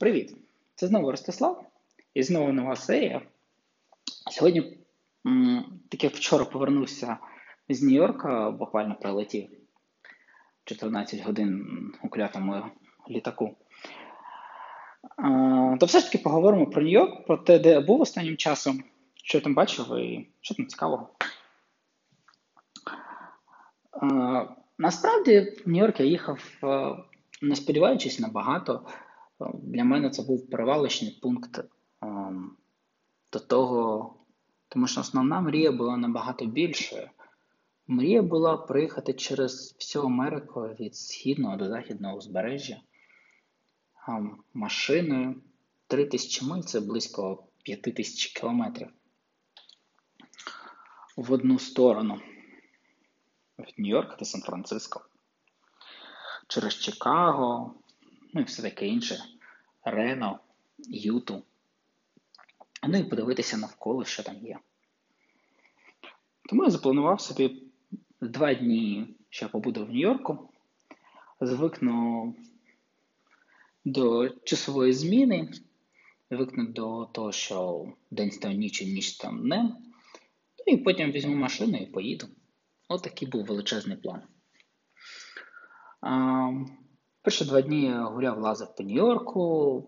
Привіт! Це знову Ростислав і знову нова серія. Сьогодні, так як вчора повернувся з Нью-Йорка, буквально прилетів 14 годин у клятому літаку. То все ж таки поговоримо про Нью-Йорк, про те, де я був останнім часом, що я там бачив і що там цікавого. Насправді в Нью-Йорк я їхав, не сподіваючись на багато. Для мене це був перевалочний пункт ем, до того, тому що основна мрія була набагато більшою. Мрія була приїхати через всю Америку від східного до західного узбережжя ем, машиною 3000 миль це близько 5000 кілометрів в одну сторону в Нью-Йорк та Сан-Франциско. Через Чикаго, ну і все таке інше. Рено, Юту. Ну і подивитися навколо, що там є. Тому я запланував собі два дні, що я побуду в Нью-Йорку, звикну до часової зміни, звикну до того, що день став ніч і ніч там не. Ну і потім візьму машину і поїду. От такий був величезний план. Перші два дні гуляв, лазив по Нью-Йорку.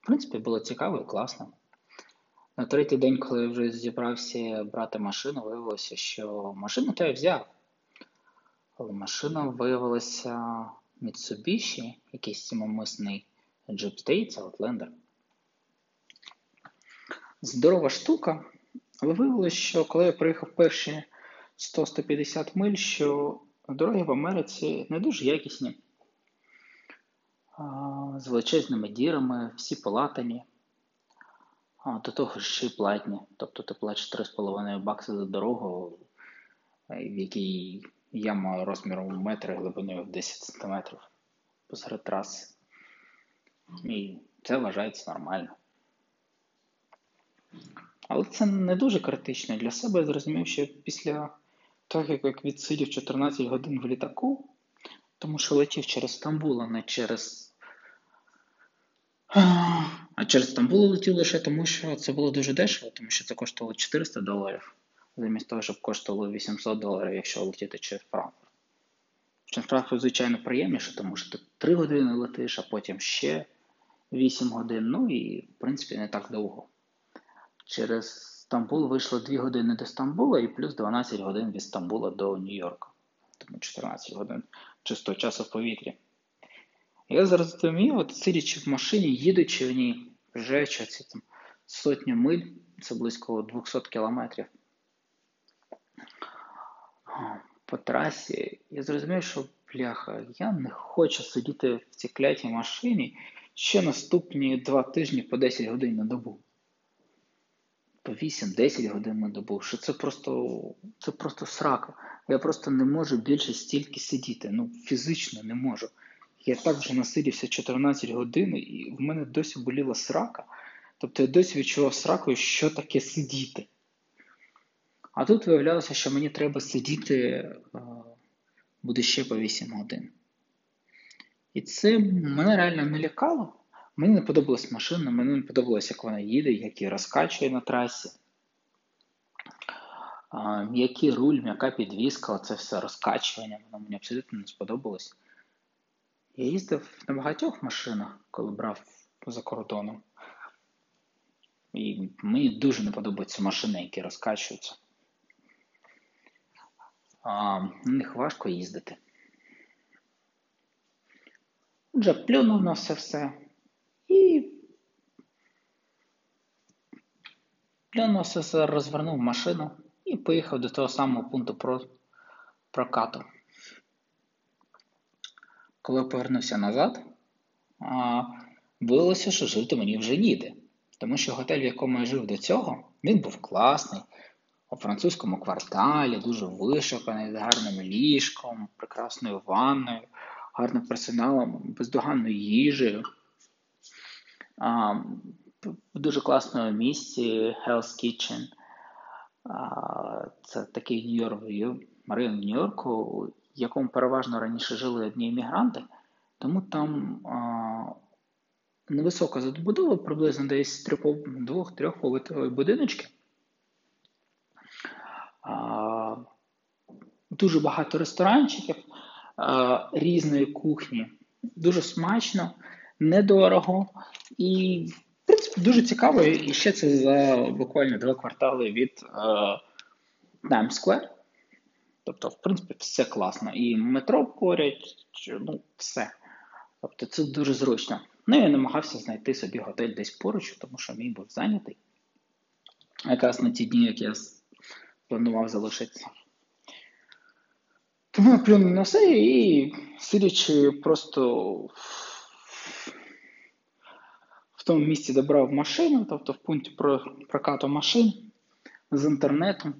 В принципі, було цікаво і класно. На третій день, коли я вже зібрався брати машину, виявилося, що машину то я взяв. Але машина виявилася Mitsubishi, якийсь сімомисний Jeep State Outlander. Здорова штука. Але виявилося, що коли я приїхав перші 100-150 миль, що дороги в Америці не дуже якісні з величезними дірами, всі полатані, до того ж ще й платні. Тобто ти плачеш 3,5 бакси за дорогу, в якій яма розміром метра глибиною в 10 см посеред траси. І це вважається нормально. Але це не дуже критично. Для себе я зрозумів, що після того, як відсидів 14 годин в літаку, тому що летів через Стамбул, а не через а через Стамбул летів лише тому, що це було дуже дешево, тому що це коштувало 400 доларів, замість того, щоб коштувало 800 доларів, якщо летіти через Франкфурт. Через Франкфурт, звичайно, приємніше, тому що ти 3 години летиш, а потім ще 8 годин, ну і, в принципі, не так довго. Через Стамбул вийшло 2 години до Стамбула і плюс 12 годин від Стамбула до Нью-Йорка. Тому 14 годин чистого часу в повітрі. Я зрозумів, от сидячи в машині, їдучи в ній, приїжджаючи ці там сотні миль, це близько 200 кілометрів. По трасі, я зрозумів, що бляха, я не хочу сидіти в цій клятій машині ще наступні два тижні по 10 годин на добу. По 8-10 годин на добу. Що це просто це просто срака. Я просто не можу більше стільки сидіти. Ну, фізично не можу. Я так вже насидівся 14 годин, і в мене досі боліла срака. Тобто я досі відчував сракою, що таке сидіти. А тут виявлялося, що мені треба сидіти е, буде ще по 8 годин. І це мене реально не лякало. Мені не подобалась машина, мені не подобалось, як вона їде, як її розкачує на трасі. М'який руль, м'яка підвізка, оце все розкачування, воно мені абсолютно не сподобалось. Я їздив на багатьох машинах, коли брав за кордоном. І мені дуже не подобаються машини, які розкачуються. А, На них важко їздити. Отже, плюнув на все все і все все, розвернув машину і поїхав до того самого пункту прокату. Коли повернувся назад, виявилося, що жити мені вже ніде. Тому що готель, в якому я жив до цього, він був класний, у французькому кварталі, дуже вишуканий, з гарним ліжком, прекрасною ванною, гарним персоналом, бездоганною їжею. А, В дуже класному місці Hell's Kitchen. Це такий Нью-Йорк, район Нью-Йорку, в якому переважно раніше жили одні іммігранти, тому там невисока забудова, приблизно десь двох-трьохповерхові будиночки. Дуже багато ресторанчиків різної кухні. Дуже смачно, недорого і, в принципі, дуже цікаво. І ще це за буквально два квартали від Times Square. Тобто, в принципі, все класно. І метро поряд, ну, все. Тобто це дуже зручно. Ну, я намагався знайти собі готель десь поруч, тому що мій був зайнятий. Якраз на ті дні, як я планував залишитися. Тому я плюнув на все і сидячи просто в тому місці, де машину, тобто в пункті прокату машин з інтернету,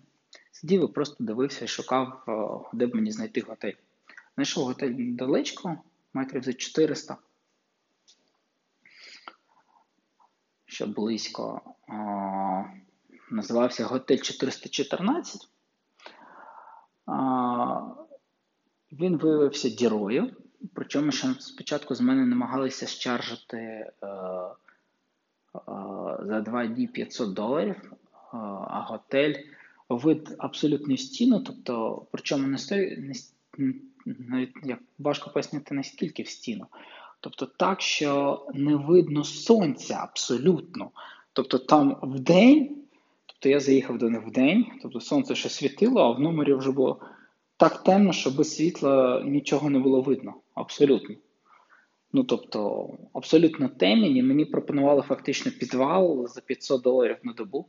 сидів і просто дивився і шукав, де б мені знайти готель. Знайшов готель недалечко, метрів за 400. Що близько. Називався Готель 414. Він виявився дірою, причому що спочатку з мене намагалися щаржити е, е, за два дні 500 доларів, а готель вид абсолютно в стіну, тобто, причому не стоїть, навіть як важко пояснити наскільки в стіну. Тобто так, що не видно сонця абсолютно. Тобто там в день, тобто я заїхав до них в день, тобто сонце ще світило, а в номері вже було так темно, що без світла нічого не було видно. Абсолютно. Ну, тобто, абсолютно темінь, і мені пропонували фактично підвал за 500 доларів на добу,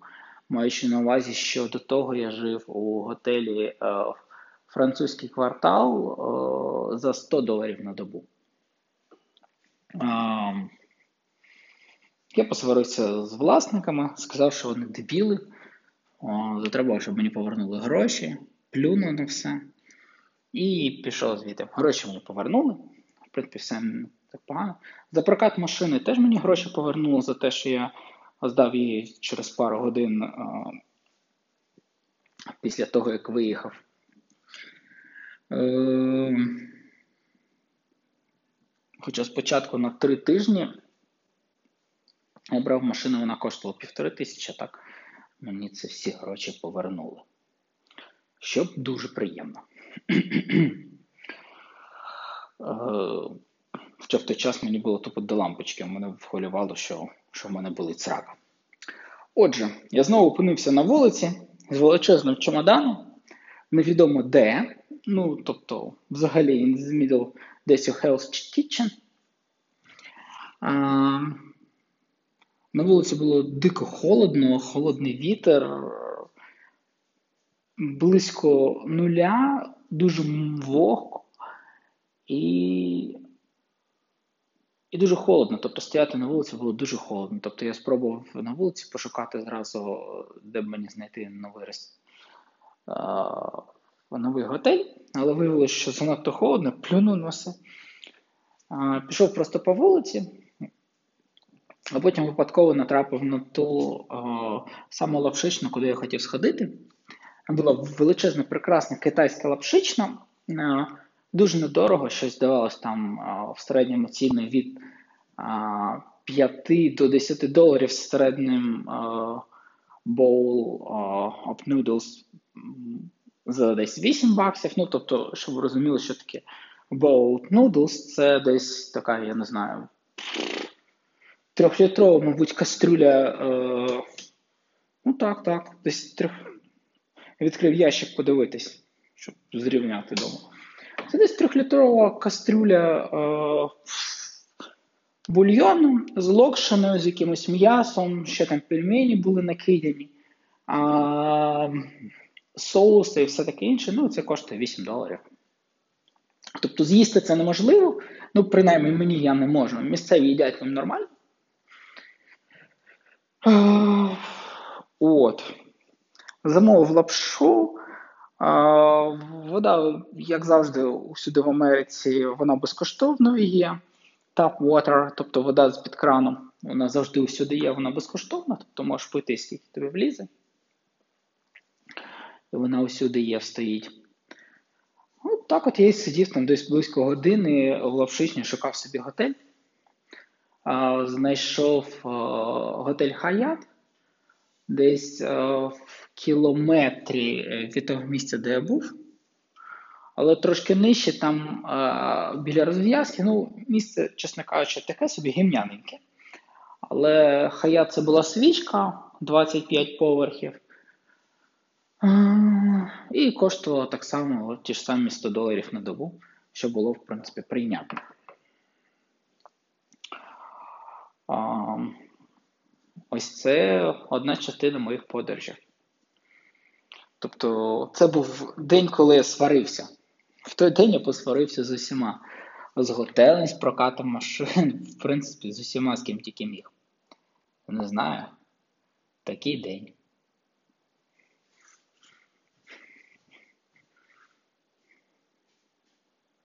маючи на увазі, що до того я жив у готелі е, французький квартал е, за 100 доларів на добу. Е, я посварився з власниками, сказав, що вони дебіли. Затребував, щоб мені повернули гроші, плюнув на все. І пішов звідти. Гроші мені повернули. В принципі, все так погано. За прокат машини теж мені гроші повернули за те, що я здав її через пару годин а, після того, як виїхав. Е, Хоча спочатку на три тижні я брав машину, вона коштувала півтори тисячі, так мені це всі гроші повернули. Що дуже приємно. Хоча в той час мені було тупо до лампочки, мене вхвилювало, що що в мене були црака. Отже, я знову опинився на вулиці з величезним чемоданом, невідомо де. Ну, тобто, взагалі, in the middle десь у Hell's Kitchen. А, На вулиці було дико холодно, холодний вітер, близько нуля, дуже вогко і і дуже холодно. Тобто стояти на вулиці було дуже холодно. Тобто я спробував на вулиці пошукати зразу, де б мені знайти новий новий готель, але виявилося, що занадто холодно, плюнув на все. Пішов просто по вулиці, а потім випадково натрапив на ту саму лапшичну, куди я хотів сходити була величезна, прекрасна китайська лапшична, дуже недорого, щось здавалось там е, в середньому ціни від 5 е, до 10 доларів з середнім bowl of noodles за десь 8 баксів. Ну, тобто, щоб ви розуміли, що таке bowl noodles, це десь така, я не знаю, трьохлітрова, мабуть, кастрюля. Ну так, так, десь трьох відкрив ящик подивитись, щоб зрівняти дома. Це десь трьохлітрова кастрюля е, бульйону з локшиною, з якимось м'ясом, ще там пельмені були накидані, а, соуси і все таке інше. Ну, це коштує 8 доларів. Тобто з'їсти це неможливо, ну, принаймні мені я не можу. Місцеві їдять вам нормально. От замовив лапшу. Вода, як завжди, усюди в Америці, вона безкоштовною є. Tap water, тобто вода з-під крану, вона завжди усюди є, вона безкоштовна, тобто можеш пити, скільки тобі влізе. І вона усюди є, стоїть. От так от я сидів там десь близько години в лапшичні, шукав собі готель. знайшов готель Хаят десь в кілометрі від того місця, де я був. Але трошки нижче, там біля розв'язки, ну, місце, чесно кажучи, таке собі гімняненьке. Але Хаят це була свічка 25 поверхів. І коштувало так само ті ж самі 100 доларів на добу, що було, в принципі, прийнятно. Ось це одна частина моїх подорожей. Тобто, це був день, коли я сварився. В той день я посварився з усіма. З готелем, з прокатом машин, в принципі, з усіма, з ким тільки міг. Не знаю. Такий день.